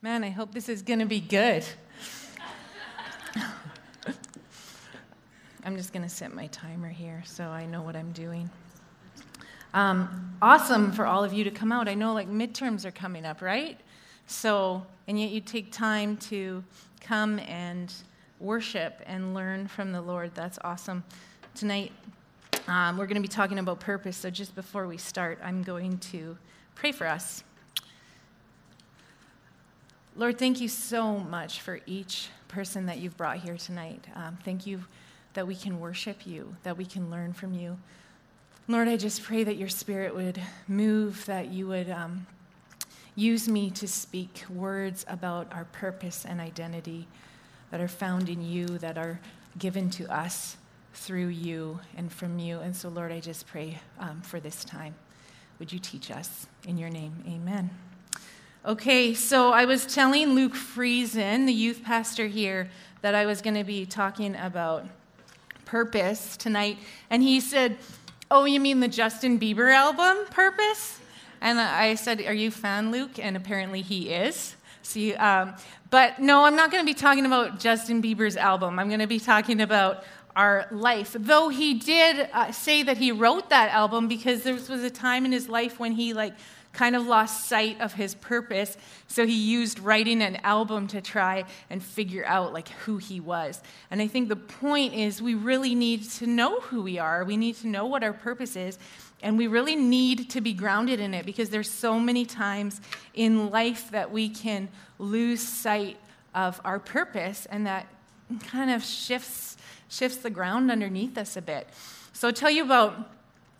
Man, I hope this is going to be good. I'm just going to set my timer here so I know what I'm doing. Um, awesome for all of you to come out. I know like midterms are coming up, right? So, and yet you take time to come and worship and learn from the Lord. That's awesome. Tonight, um, we're going to be talking about purpose. So, just before we start, I'm going to pray for us. Lord, thank you so much for each person that you've brought here tonight. Um, thank you that we can worship you, that we can learn from you. Lord, I just pray that your spirit would move, that you would um, use me to speak words about our purpose and identity that are found in you, that are given to us through you and from you. And so, Lord, I just pray um, for this time. Would you teach us? In your name, amen. Okay, so I was telling Luke Friesen, the youth pastor here, that I was going to be talking about purpose tonight. And he said, Oh, you mean the Justin Bieber album, Purpose? And I said, Are you a fan, Luke? And apparently he is. See, um, but no, I'm not going to be talking about Justin Bieber's album. I'm going to be talking about our life. Though he did uh, say that he wrote that album because there was a time in his life when he like kind of lost sight of his purpose so he used writing an album to try and figure out like who he was. And i think the point is we really need to know who we are. We need to know what our purpose is and we really need to be grounded in it because there's so many times in life that we can lose sight of our purpose and that kind of shifts shifts the ground underneath us a bit. So i'll tell you about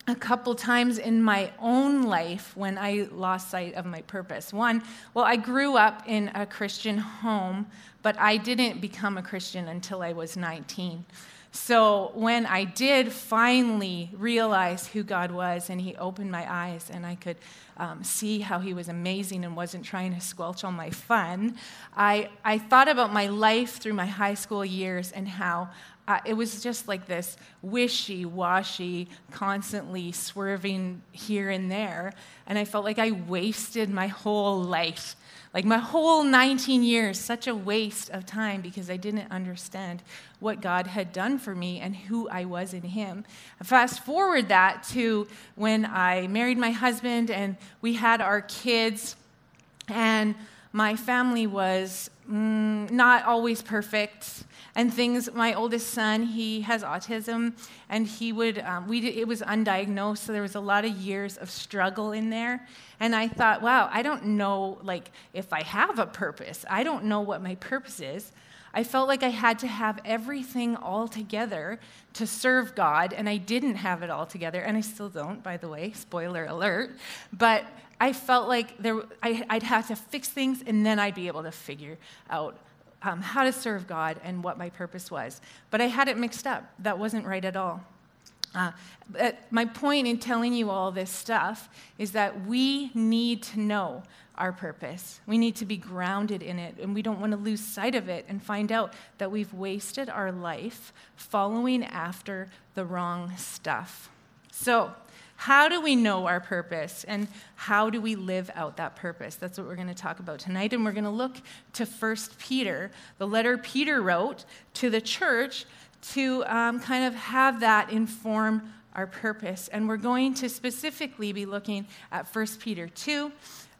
a couple times in my own life when I lost sight of my purpose. One, well, I grew up in a Christian home, but I didn't become a Christian until I was 19. So when I did finally realize who God was and He opened my eyes and I could um, see how He was amazing and wasn't trying to squelch all my fun, I, I thought about my life through my high school years and how uh, it was just like this wishy washy, constantly swerving here and there. And I felt like I wasted my whole life. Like my whole 19 years, such a waste of time because I didn't understand what God had done for me and who I was in Him. Fast forward that to when I married my husband and we had our kids, and my family was mm, not always perfect and things. My oldest son, he has autism, and he would, um, we it was undiagnosed, so there was a lot of years of struggle in there. And I thought, wow, I don't know, like, if I have a purpose. I don't know what my purpose is. I felt like I had to have everything all together to serve God, and I didn't have it all together, and I still don't, by the way, spoiler alert. But I felt like there, I, would have to fix things, and then I'd be able to figure out um, how to serve God and what my purpose was. But I had it mixed up. That wasn't right at all. Uh, my point in telling you all this stuff is that we need to know our purpose. We need to be grounded in it, and we don't want to lose sight of it and find out that we've wasted our life following after the wrong stuff. So, how do we know our purpose and how do we live out that purpose? That's what we're going to talk about tonight. And we're going to look to 1 Peter, the letter Peter wrote to the church to um, kind of have that inform our purpose. And we're going to specifically be looking at 1 Peter 2.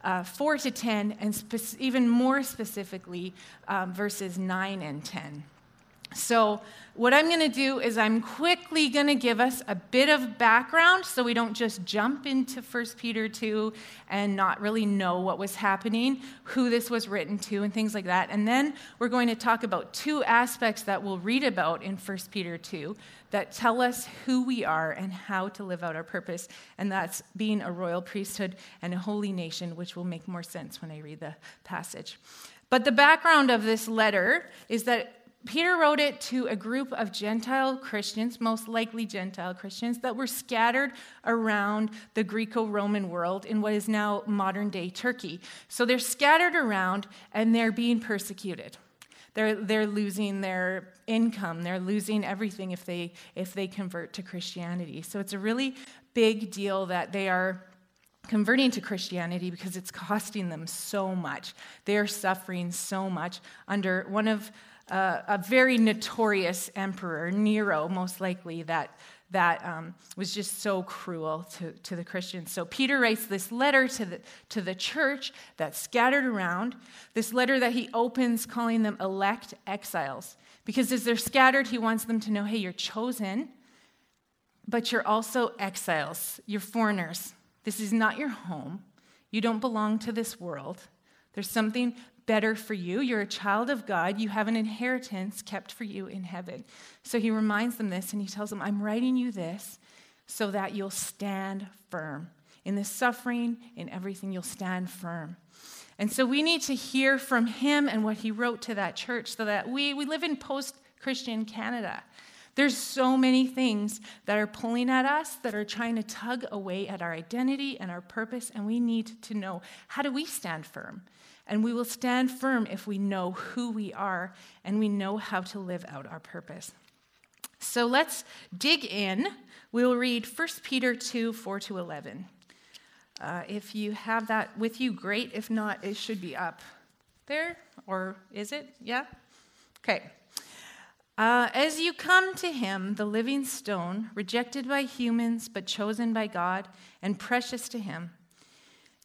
Uh, 4 to 10, and spe- even more specifically, um, verses 9 and 10. So, what I'm going to do is I'm quickly going to give us a bit of background so we don't just jump into 1 Peter 2 and not really know what was happening, who this was written to, and things like that. And then we're going to talk about two aspects that we'll read about in 1 Peter 2 that tell us who we are and how to live out our purpose. And that's being a royal priesthood and a holy nation, which will make more sense when I read the passage. But the background of this letter is that Peter wrote it to a group of Gentile Christians, most likely Gentile Christians, that were scattered around the Greco Roman world in what is now modern day Turkey. So they're scattered around and they're being persecuted. They're, they're losing their income, they're losing everything if they, if they convert to Christianity. So it's a really big deal that they are converting to Christianity because it's costing them so much. They are suffering so much under one of uh, a very notorious emperor, Nero, most likely, that, that um, was just so cruel to, to the Christians. So Peter writes this letter to the, to the church that's scattered around, this letter that he opens calling them elect exiles. Because as they're scattered, he wants them to know hey, you're chosen, but you're also exiles, you're foreigners. This is not your home. You don't belong to this world. There's something better for you. You're a child of God. You have an inheritance kept for you in heaven. So he reminds them this and he tells them, I'm writing you this so that you'll stand firm. In the suffering, in everything, you'll stand firm. And so we need to hear from him and what he wrote to that church so that we, we live in post Christian Canada. There's so many things that are pulling at us, that are trying to tug away at our identity and our purpose, and we need to know how do we stand firm? And we will stand firm if we know who we are and we know how to live out our purpose. So let's dig in. We'll read 1 Peter 2 4 to 11. Uh, if you have that with you, great. If not, it should be up there. Or is it? Yeah? Okay. Uh, as you come to him, the living stone, rejected by humans but chosen by God and precious to him,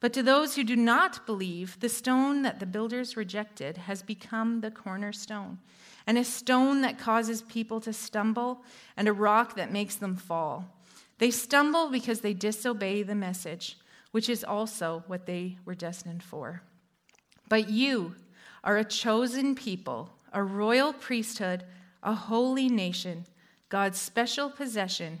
But to those who do not believe, the stone that the builders rejected has become the cornerstone, and a stone that causes people to stumble, and a rock that makes them fall. They stumble because they disobey the message, which is also what they were destined for. But you, are a chosen people, a royal priesthood, a holy nation, God's special possession,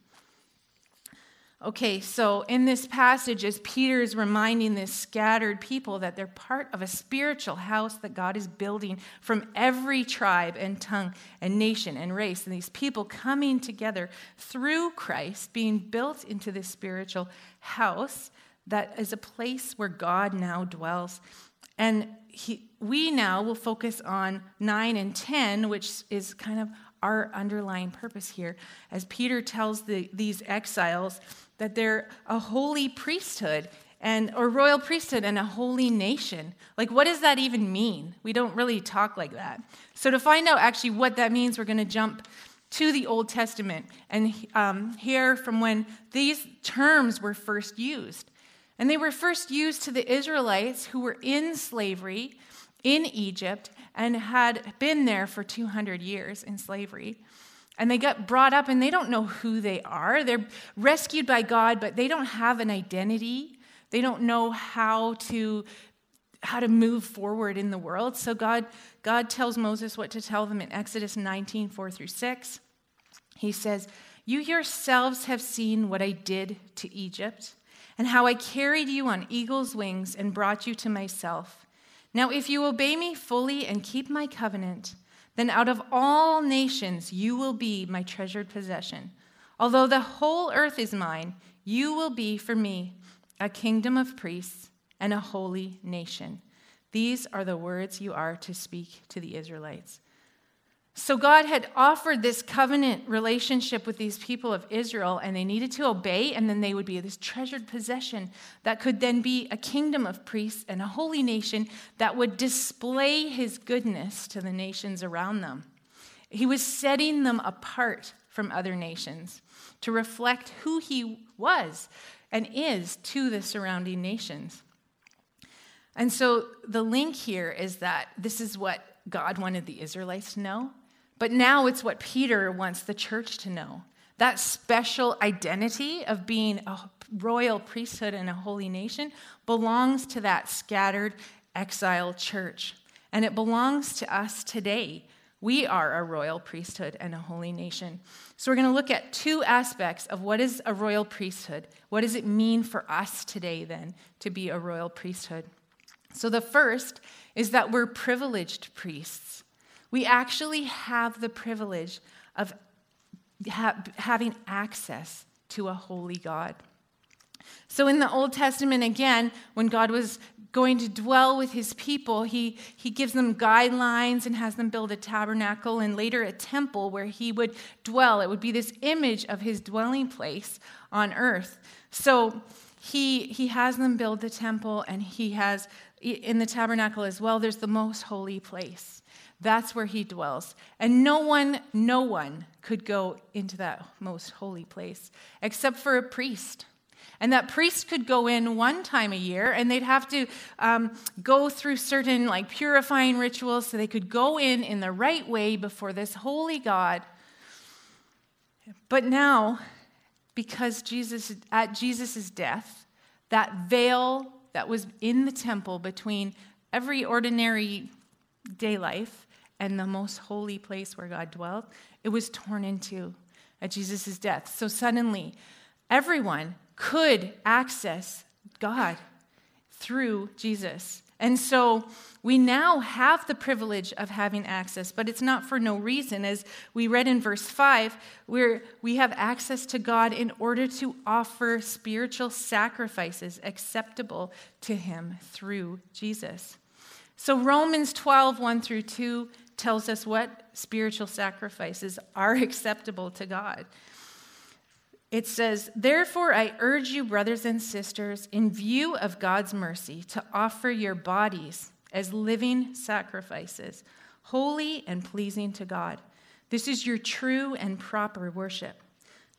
Okay, so in this passage, as Peter is reminding this scattered people that they're part of a spiritual house that God is building from every tribe and tongue and nation and race, and these people coming together through Christ, being built into this spiritual house that is a place where God now dwells. And he, we now will focus on 9 and 10, which is kind of our underlying purpose here. As Peter tells the, these exiles, that they're a holy priesthood and or royal priesthood and a holy nation. Like what does that even mean? We don't really talk like that. So to find out actually what that means, we're going to jump to the Old Testament and um, hear from when these terms were first used. And they were first used to the Israelites who were in slavery in Egypt and had been there for 200 years in slavery and they get brought up and they don't know who they are. They're rescued by God, but they don't have an identity. They don't know how to how to move forward in the world. So God God tells Moses what to tell them in Exodus 19, 4 through 6. He says, You yourselves have seen what I did to Egypt, and how I carried you on eagle's wings and brought you to myself. Now, if you obey me fully and keep my covenant, then out of all nations you will be my treasured possession. Although the whole earth is mine, you will be for me a kingdom of priests and a holy nation. These are the words you are to speak to the Israelites. So God had offered this covenant relationship with these people of Israel, and they needed to obey, and then they would be this treasured possession that could then be a kingdom of priests and a holy nation that would display his goodness to the nations around them. He was setting them apart from other nations to reflect who he was and is to the surrounding nations. And so the link here is that this is what God wanted the Israelites to know but now it's what Peter wants the church to know that special identity of being a royal priesthood and a holy nation belongs to that scattered exile church, and it belongs to us today. We are a royal priesthood and a holy nation. So, we're going to look at two aspects of what is a royal priesthood. What does it mean for us today, then, to be a royal priesthood? So, the first is that we're privileged priests. We actually have the privilege of ha- having access to a holy God. So, in the Old Testament, again, when God was going to dwell with his people, he, he gives them guidelines and has them build a tabernacle and later a temple where he would dwell. It would be this image of his dwelling place on earth. So, he, he has them build the temple, and he has in the tabernacle as well, there's the most holy place. That's where he dwells. And no one, no one could go into that most holy place except for a priest. And that priest could go in one time a year and they'd have to um, go through certain like purifying rituals so they could go in in the right way before this holy God. But now, because Jesus, at Jesus' death, that veil that was in the temple between every ordinary day life and the most holy place where God dwelt, it was torn into at Jesus' death. So suddenly, everyone could access God through Jesus. And so we now have the privilege of having access, but it's not for no reason. As we read in verse 5, where we have access to God in order to offer spiritual sacrifices acceptable to Him through Jesus. So Romans 12, 1 through 2 tells us what spiritual sacrifices are acceptable to God. It says, Therefore, I urge you, brothers and sisters, in view of God's mercy, to offer your bodies as living sacrifices, holy and pleasing to God. This is your true and proper worship.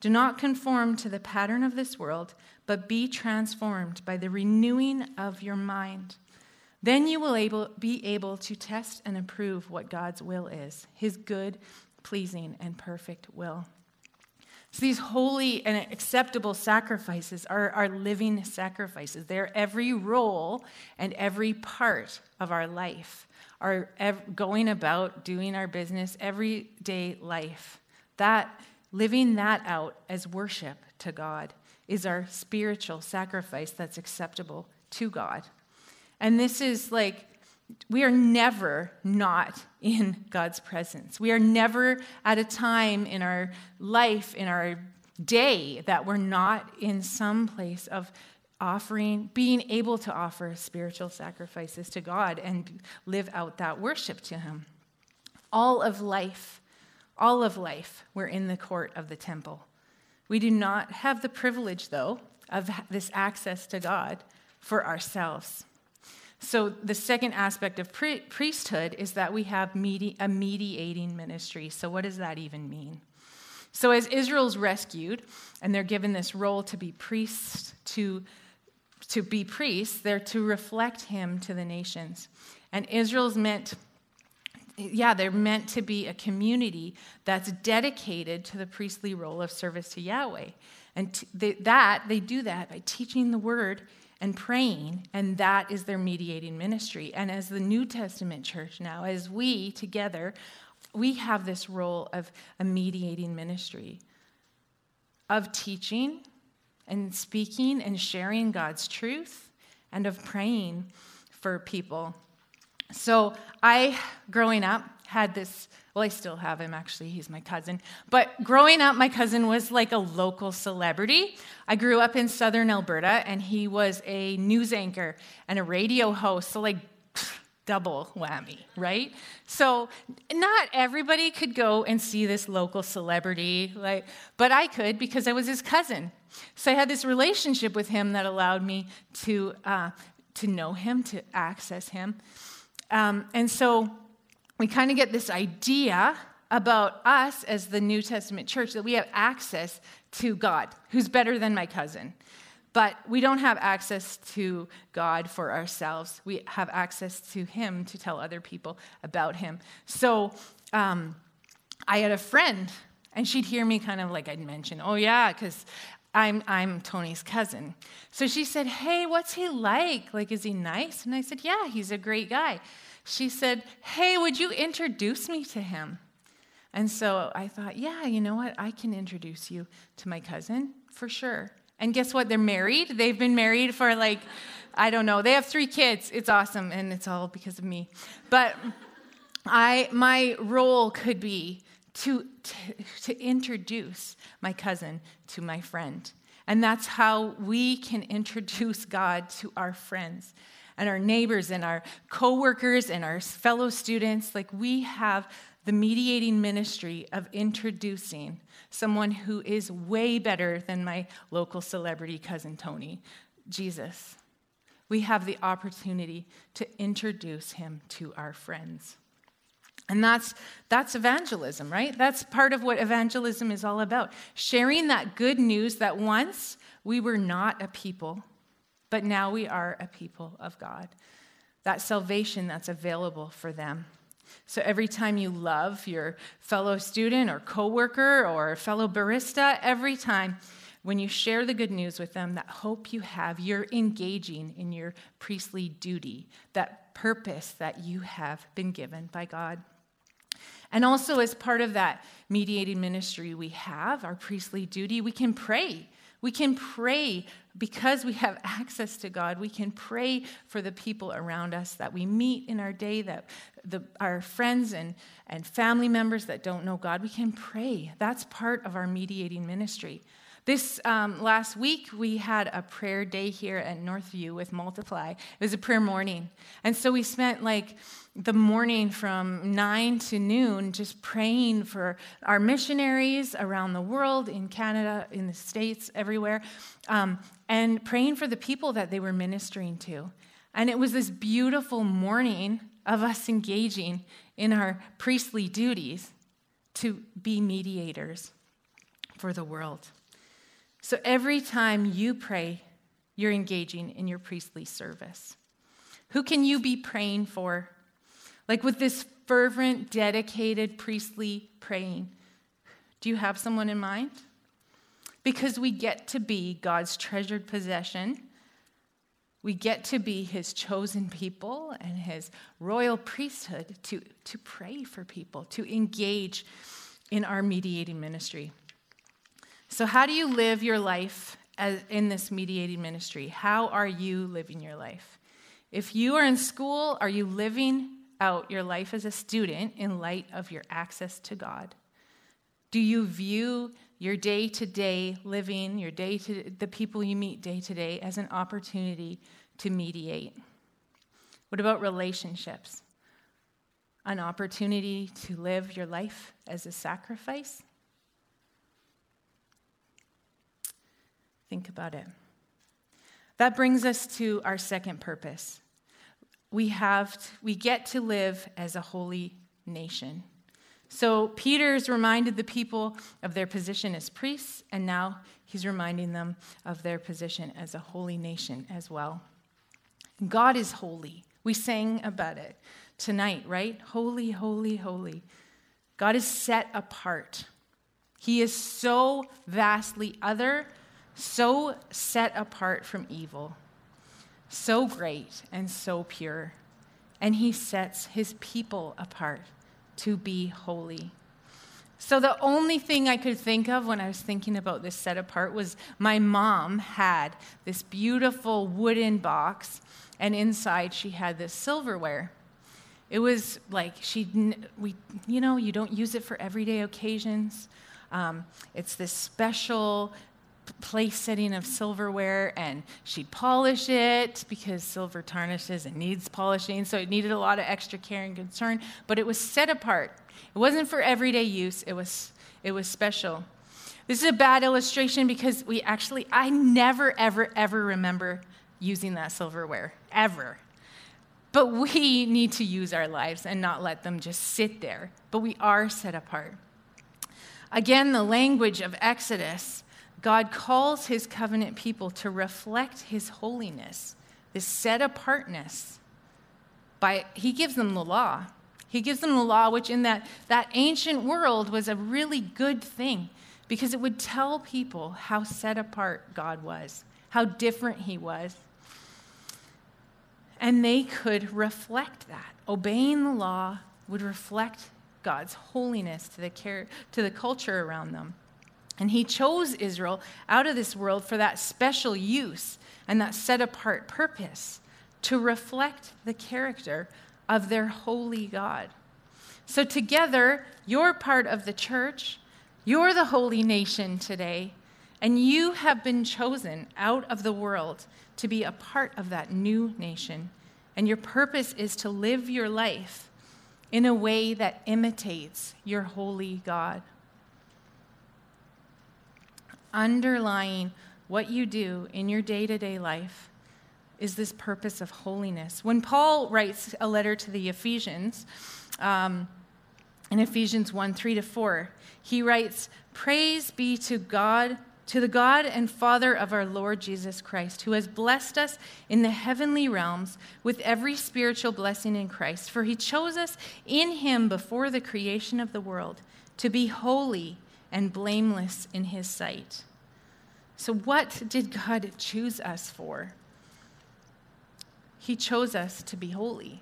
Do not conform to the pattern of this world, but be transformed by the renewing of your mind. Then you will able, be able to test and approve what God's will is, his good, pleasing, and perfect will. So these holy and acceptable sacrifices are our living sacrifices. They're every role and every part of our life, our ev- going about doing our business, everyday life. That living that out as worship to God is our spiritual sacrifice that's acceptable to God. And this is like we are never not in God's presence. We are never at a time in our life, in our day, that we're not in some place of offering, being able to offer spiritual sacrifices to God and live out that worship to Him. All of life, all of life, we're in the court of the temple. We do not have the privilege, though, of this access to God for ourselves. So, the second aspect of pri- priesthood is that we have medi- a mediating ministry. So, what does that even mean? So, as Israel's rescued and they're given this role to be priests, to, to be priests, they're to reflect him to the nations. And Israel's meant, yeah, they're meant to be a community that's dedicated to the priestly role of service to Yahweh. And t- they, that, they do that by teaching the word and praying, and that is their mediating ministry. And as the New Testament church now, as we together, we have this role of a mediating ministry of teaching and speaking and sharing God's truth and of praying for people. So, I, growing up, had this well, I still have him actually, he's my cousin. But growing up, my cousin was like a local celebrity. I grew up in southern Alberta, and he was a news anchor and a radio host. So, like, double whammy, right? So not everybody could go and see this local celebrity, like, but I could because I was his cousin. So I had this relationship with him that allowed me to uh, to know him, to access him, um, and so we kind of get this idea about us as the New Testament church that we have access to God, who's better than my cousin. But we don't have access to God for ourselves. We have access to Him to tell other people about Him. So um, I had a friend, and she'd hear me kind of like I'd mention, oh, yeah, because I'm, I'm Tony's cousin. So she said, Hey, what's he like? Like, is he nice? And I said, Yeah, he's a great guy. She said, Hey, would you introduce me to him? And so I thought, Yeah, you know what? I can introduce you to my cousin for sure. And guess what? They're married. They've been married for like, I don't know. They have three kids. It's awesome. And it's all because of me. But I, my role could be to, to, to introduce my cousin to my friend. And that's how we can introduce God to our friends and our neighbors and our coworkers and our fellow students. Like we have the mediating ministry of introducing someone who is way better than my local celebrity cousin Tony, Jesus. We have the opportunity to introduce him to our friends. And that's, that's evangelism, right? That's part of what evangelism is all about. Sharing that good news that once we were not a people, but now we are a people of God. That salvation that's available for them. So every time you love your fellow student or coworker or fellow barista, every time when you share the good news with them, that hope you have, you're engaging in your priestly duty, that purpose that you have been given by God. And also, as part of that mediating ministry we have, our priestly duty, we can pray. We can pray because we have access to God. We can pray for the people around us that we meet in our day, that the, our friends and, and family members that don't know God. We can pray. That's part of our mediating ministry. This um, last week, we had a prayer day here at Northview with Multiply. It was a prayer morning. And so we spent like the morning from 9 to noon just praying for our missionaries around the world, in Canada, in the States, everywhere, um, and praying for the people that they were ministering to. And it was this beautiful morning of us engaging in our priestly duties to be mediators for the world. So every time you pray, you're engaging in your priestly service. Who can you be praying for? Like with this fervent, dedicated priestly praying, do you have someone in mind? Because we get to be God's treasured possession. We get to be his chosen people and his royal priesthood to, to pray for people, to engage in our mediating ministry. So, how do you live your life in this mediating ministry? How are you living your life? If you are in school, are you living out your life as a student in light of your access to God? Do you view your day to day living, your day to the people you meet day to day as an opportunity to mediate? What about relationships? An opportunity to live your life as a sacrifice? Think about it. That brings us to our second purpose. We have we get to live as a holy nation. So Peter's reminded the people of their position as priests and now he's reminding them of their position as a holy nation as well. God is holy. We sang about it tonight, right? Holy, holy, holy. God is set apart. He is so vastly other so set apart from evil, so great and so pure. And he sets his people apart to be holy. So, the only thing I could think of when I was thinking about this set apart was my mom had this beautiful wooden box, and inside she had this silverware. It was like she, we, you know, you don't use it for everyday occasions. Um, it's this special place setting of silverware and she'd polish it because silver tarnishes and needs polishing, so it needed a lot of extra care and concern, but it was set apart. It wasn't for everyday use, it was, it was special. This is a bad illustration because we actually, I never, ever, ever remember using that silverware, ever. But we need to use our lives and not let them just sit there. But we are set apart. Again, the language of Exodus God calls his covenant people to reflect his holiness, this set apartness. By, he gives them the law. He gives them the law, which in that, that ancient world was a really good thing because it would tell people how set apart God was, how different He was. And they could reflect that. Obeying the law would reflect God's holiness to the, care, to the culture around them. And He chose Israel out of this world for that special use and that set apart purpose to reflect the character of their holy God. So, together, you're part of the church, you're the holy nation today, and you have been chosen out of the world to be a part of that new nation. And your purpose is to live your life in a way that imitates your holy God. Underlying what you do in your day to day life is this purpose of holiness. When Paul writes a letter to the Ephesians, um, in Ephesians 1 3 to 4, he writes, Praise be to God, to the God and Father of our Lord Jesus Christ, who has blessed us in the heavenly realms with every spiritual blessing in Christ. For he chose us in him before the creation of the world to be holy and blameless in his sight. So, what did God choose us for? He chose us to be holy.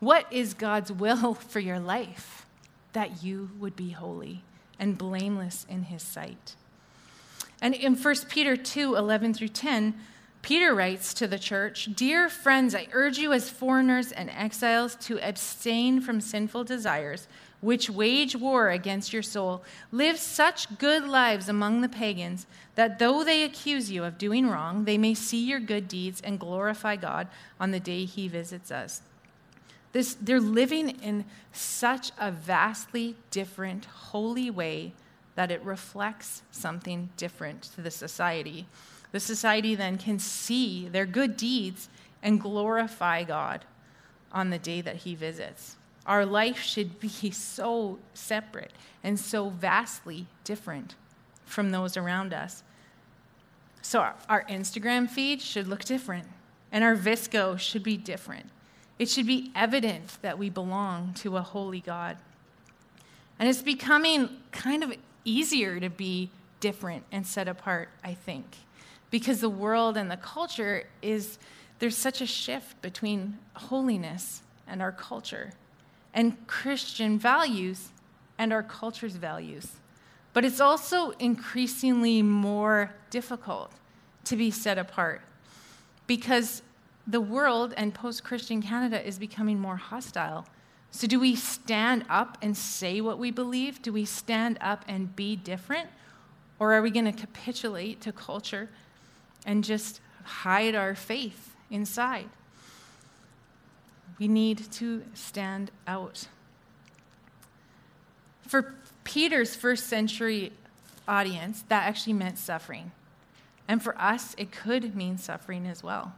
What is God's will for your life? That you would be holy and blameless in his sight. And in 1 Peter 2 11 through 10, Peter writes to the church Dear friends, I urge you as foreigners and exiles to abstain from sinful desires which wage war against your soul. Live such good lives among the pagans that though they accuse you of doing wrong, they may see your good deeds and glorify God on the day he visits us. This, they're living in such a vastly different, holy way that it reflects something different to the society. The society then can see their good deeds and glorify God on the day that he visits. Our life should be so separate and so vastly different from those around us. So, our, Instagram feed should look different, and our VSCO should be different. It should be evident that we belong to a holy God. And it's becoming kind of easier to be different and set apart, I think, because the world and the culture is, there's such a shift between holiness and our culture and Christian values and our culture's values. But it's also increasingly more difficult to be set apart because the world and post Christian Canada is becoming more hostile. So, do we stand up and say what we believe? Do we stand up and be different? Or are we going to capitulate to culture and just hide our faith inside? We need to stand out. For Peter's first century audience, that actually meant suffering. And for us, it could mean suffering as well.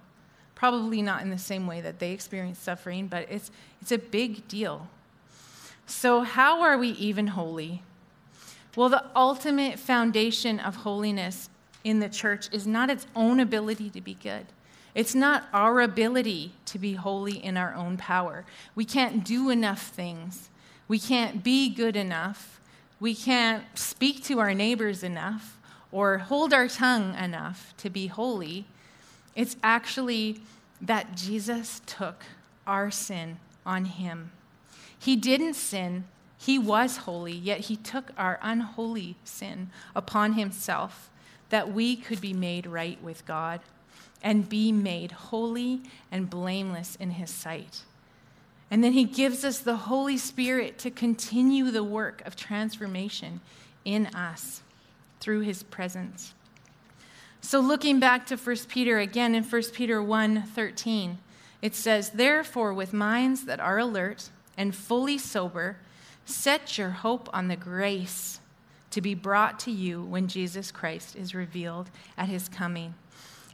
Probably not in the same way that they experienced suffering, but it's, it's a big deal. So, how are we even holy? Well, the ultimate foundation of holiness in the church is not its own ability to be good. It's not our ability to be holy in our own power. We can't do enough things. We can't be good enough. We can't speak to our neighbors enough or hold our tongue enough to be holy. It's actually that Jesus took our sin on him. He didn't sin, he was holy, yet he took our unholy sin upon himself that we could be made right with God and be made holy and blameless in his sight. And then he gives us the Holy Spirit to continue the work of transformation in us through his presence. So looking back to 1 Peter again in 1 Peter 1:13, it says, "Therefore with minds that are alert and fully sober, set your hope on the grace to be brought to you when Jesus Christ is revealed at his coming."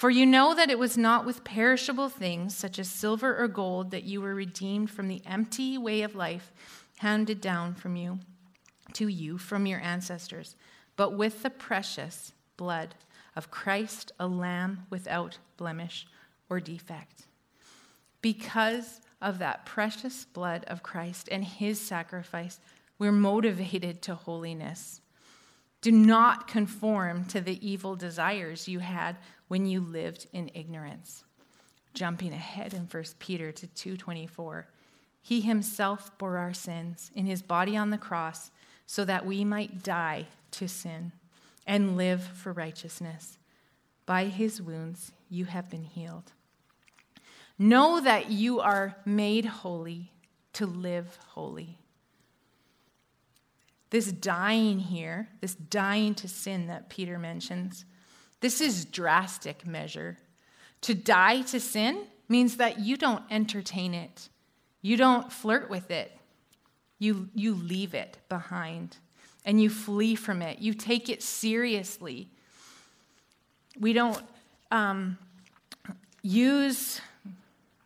For you know that it was not with perishable things, such as silver or gold, that you were redeemed from the empty way of life handed down from you to you from your ancestors, but with the precious blood of Christ, a lamb without blemish or defect. Because of that precious blood of Christ and his sacrifice, we're motivated to holiness. Do not conform to the evil desires you had when you lived in ignorance. Jumping ahead in 1 Peter to 2:24. He himself bore our sins in his body on the cross so that we might die to sin and live for righteousness. By his wounds you have been healed. Know that you are made holy to live holy. This dying here, this dying to sin that Peter mentions, this is drastic measure. To die to sin means that you don't entertain it. You don't flirt with it. You, you leave it behind and you flee from it. You take it seriously. We don't um, use,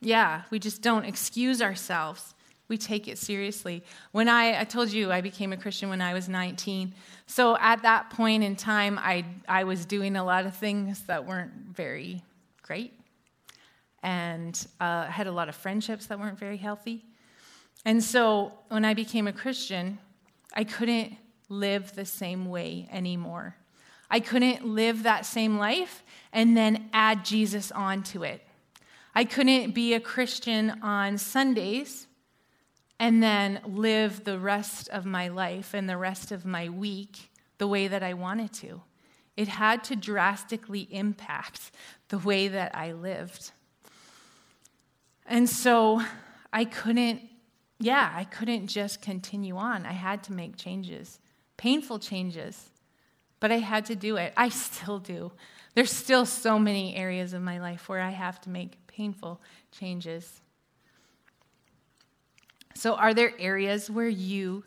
yeah, we just don't excuse ourselves. We take it seriously. When I, I told you I became a Christian when I was 19. So at that point in time, I, I was doing a lot of things that weren't very great and uh, had a lot of friendships that weren't very healthy. And so when I became a Christian, I couldn't live the same way anymore. I couldn't live that same life and then add Jesus onto it. I couldn't be a Christian on Sundays and then live the rest of my life and the rest of my week the way that I wanted to. It had to drastically impact the way that I lived. And so I couldn't, yeah, I couldn't just continue on. I had to make changes, painful changes, but I had to do it. I still do. There's still so many areas of my life where I have to make painful changes. So, are there areas where you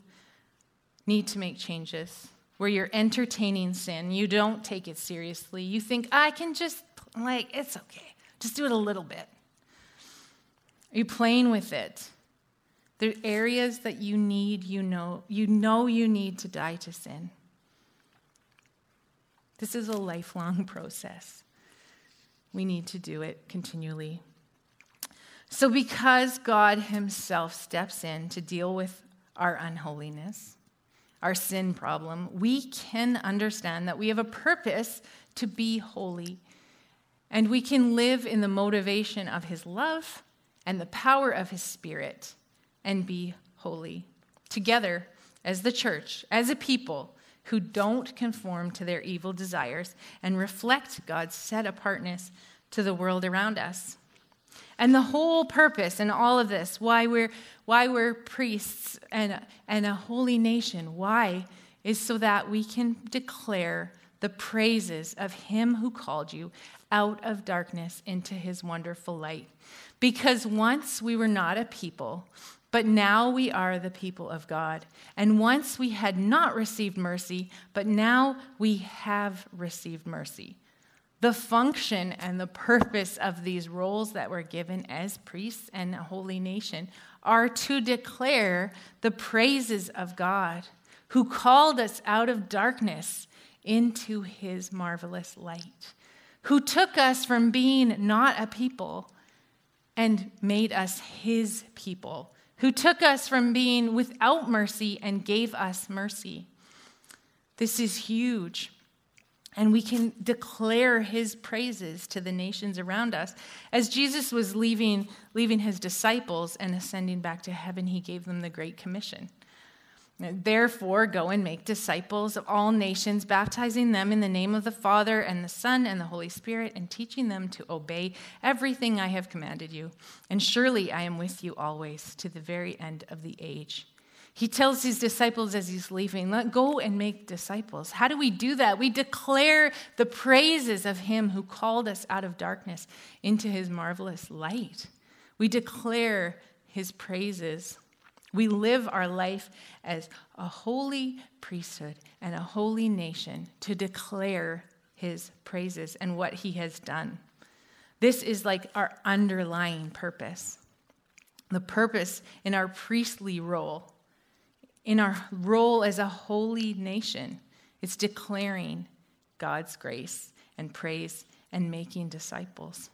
need to make changes? Where you're entertaining sin, you don't take it seriously. You think, I can just, like, it's okay. Just do it a little bit. Are you playing with it? There are areas that you need, you know, you know you need to die to sin. This is a lifelong process. We need to do it continually. So, because God Himself steps in to deal with our unholiness, our sin problem, we can understand that we have a purpose to be holy. And we can live in the motivation of His love and the power of His Spirit and be holy. Together, as the church, as a people who don't conform to their evil desires and reflect God's set apartness to the world around us. And the whole purpose in all of this, why we're, why we're priests and, and a holy nation, why, is so that we can declare the praises of Him who called you out of darkness into His wonderful light. Because once we were not a people, but now we are the people of God. And once we had not received mercy, but now we have received mercy. The function and the purpose of these roles that we're given as priests and a holy nation are to declare the praises of God, who called us out of darkness into his marvelous light, who took us from being not a people and made us his people, who took us from being without mercy and gave us mercy. This is huge and we can declare his praises to the nations around us. As Jesus was leaving, leaving his disciples and ascending back to heaven, he gave them the Great Commission. Therefore, go and make disciples of all nations, baptizing them in the name of the Father and the Son and the Holy Spirit, and teaching them to obey everything I have commanded you. And surely I am with you always to the very end of the age. He tells his disciples as he's leaving, let go and make disciples. How do we do that? We declare the praises of him who called us out of darkness into his marvelous light. We declare his praises. We live our life as a holy priesthood and a holy nation to declare his praises and what he has done. This is like our underlying purpose. The purpose in our priestly role, in our role as a holy nation, it's declaring God's grace and praise and making disciples.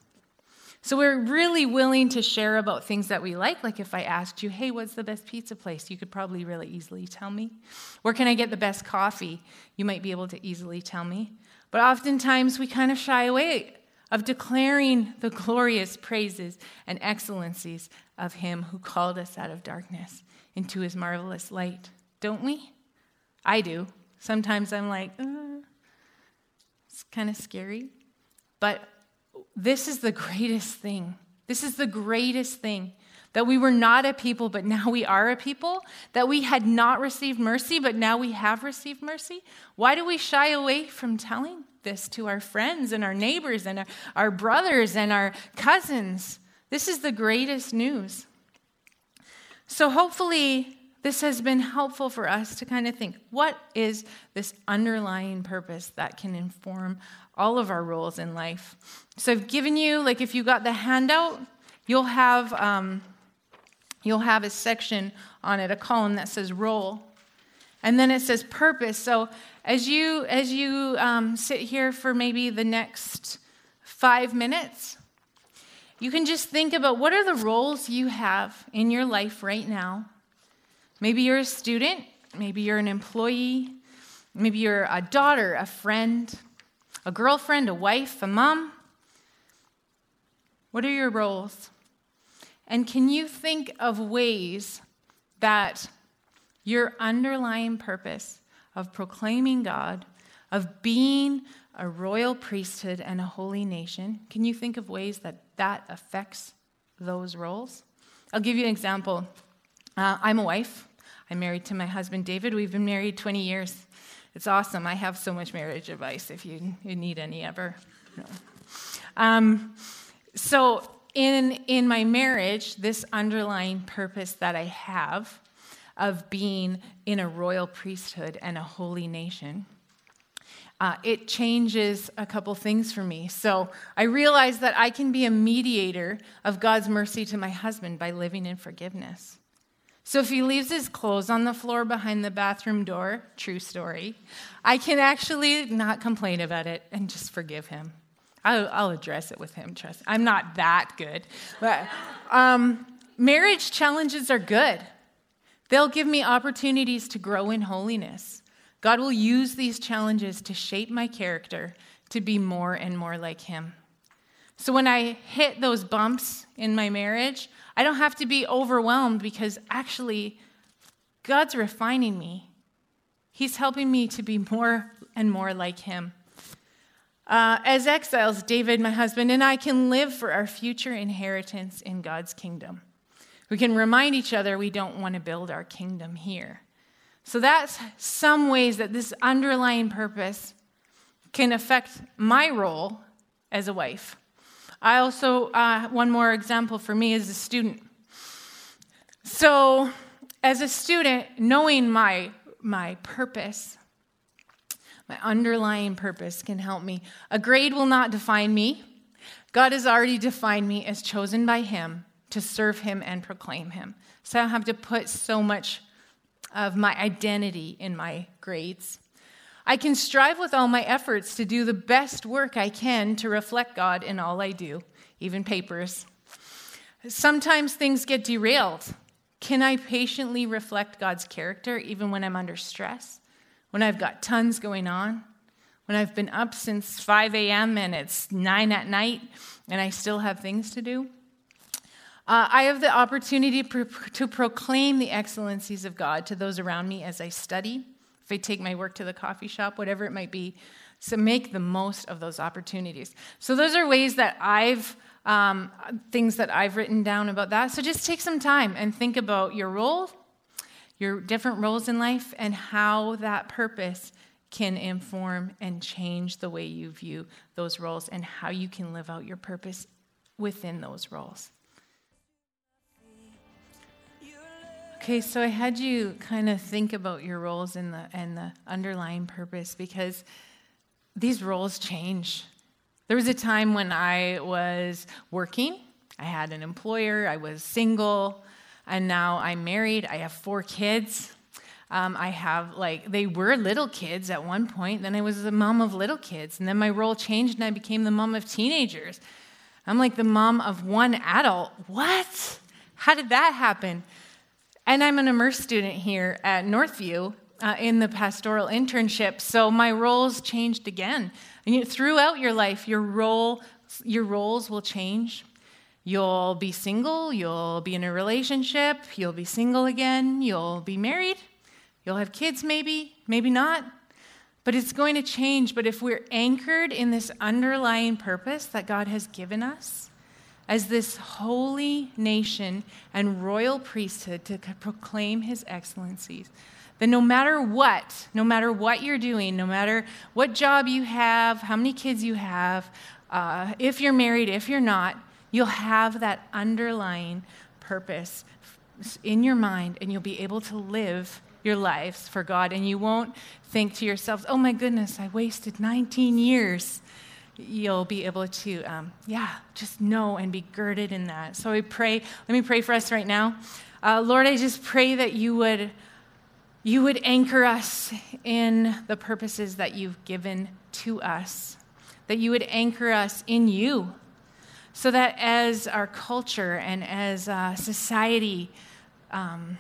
So we're really willing to share about things that we like. Like if I asked you, hey, what's the best pizza place? You could probably really easily tell me. Where can I get the best coffee? You might be able to easily tell me. But oftentimes we kind of shy away of declaring the glorious praises and excellencies of Him who called us out of darkness into His marvelous light. Don't we? I do. Sometimes I'm like, uh, it's kind of scary. But this is the greatest thing. This is the greatest thing that we were not a people, but now we are a people, that we had not received mercy, but now we have received mercy. Why do we shy away from telling this to our friends and our neighbors and our, our brothers and our cousins? This is the greatest news. So, hopefully, this has been helpful for us to kind of think what is this underlying purpose that can inform all of our roles in life. So I've given you, like, if you got the handout, you'll have um, you'll have a section on it, a column that says role, and then it says purpose. So as you as you um, sit here for maybe the next five minutes, you can just think about what are the roles you have in your life right now. Maybe you're a student, maybe you're an employee, maybe you're a daughter, a friend a girlfriend, a wife, a mom? What are your roles? And can you think of ways that your underlying purpose of proclaiming God, of being a royal priesthood and a holy nation, can you think of ways that that affects those roles? I'll give you an example. Uh, I'm a wife. I'm married to my husband, David. We've been married 20 years. It's awesome. I have so much marriage advice if you, you need any ever. No. Um, so, in, in my marriage, this underlying purpose that I have of being in a royal priesthood and a holy nation, uh, it changes a couple things for me. So I realize that I can be a mediator of God's mercy to my husband by living in forgiveness. So if he leaves his clothes on the floor behind the bathroom door, true story, I can actually not complain about it and just forgive him. I'll, I'll address it with him, trust. I'm not that good. But um, marriage challenges are good. They'll give me opportunities to grow in holiness. God will use these challenges to shape my character to be more and more like him. So when I hit those bumps in my marriage, I don't have to be overwhelmed because actually, God's refining me. He's helping me to be more and more like Him. Uh, as exiles, David, my husband, and I can live for our future inheritance in God's kingdom. We can remind each other we don't want to build our kingdom here. So that's some ways that this underlying purpose can affect my role as a wife. I also, uh, one more example for me as a student. So, as a student, knowing my, my purpose, my underlying purpose can help me. A grade will not define me. God has already defined me as chosen by Him to serve Him and proclaim Him. So I don't have to put so much of my identity in my grades. I can strive with all my efforts to do the best work I can to reflect God in all I do, even papers. Sometimes things get derailed. Can I patiently reflect God's character even when I'm under stress? When I've got tons going on? When I've been up since 5 a.m. and it's 9 at night and I still have things to do? Uh, I have the opportunity to proclaim the excellencies of God to those around me as I study if I take my work to the coffee shop, whatever it might be. So make the most of those opportunities. So those are ways that I've um, things that I've written down about that. So just take some time and think about your role, your different roles in life, and how that purpose can inform and change the way you view those roles and how you can live out your purpose within those roles. Okay, so I had you kind of think about your roles and the and the underlying purpose because these roles change. There was a time when I was working, I had an employer, I was single, and now I'm married. I have four kids. Um, I have, like, they were little kids at one point. Then I was the mom of little kids. And then my role changed and I became the mom of teenagers. I'm like the mom of one adult. What? How did that happen? And I'm an immerse student here at Northview uh, in the pastoral internship. So my roles changed again. And you, throughout your life, your role, your roles will change. You'll be single, you'll be in a relationship, you'll be single again, you'll be married, you'll have kids maybe, maybe not. But it's going to change. But if we're anchored in this underlying purpose that God has given us, as this holy nation and royal priesthood to proclaim his excellencies, That no matter what, no matter what you're doing, no matter what job you have, how many kids you have, uh, if you're married, if you're not, you'll have that underlying purpose in your mind and you'll be able to live your lives for God. And you won't think to yourselves, oh my goodness, I wasted 19 years. You'll be able to, um, yeah, just know and be girded in that. So we pray, let me pray for us right now. Uh, Lord, I just pray that you would you would anchor us in the purposes that you've given to us, that you would anchor us in you, so that as our culture and as uh, society um,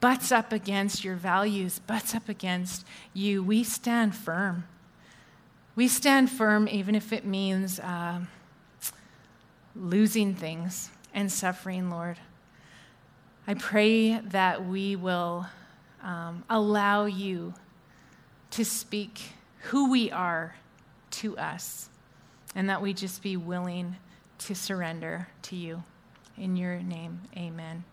butts up against your values, butts up against you, we stand firm. We stand firm even if it means uh, losing things and suffering, Lord. I pray that we will um, allow you to speak who we are to us, and that we just be willing to surrender to you. In your name, amen.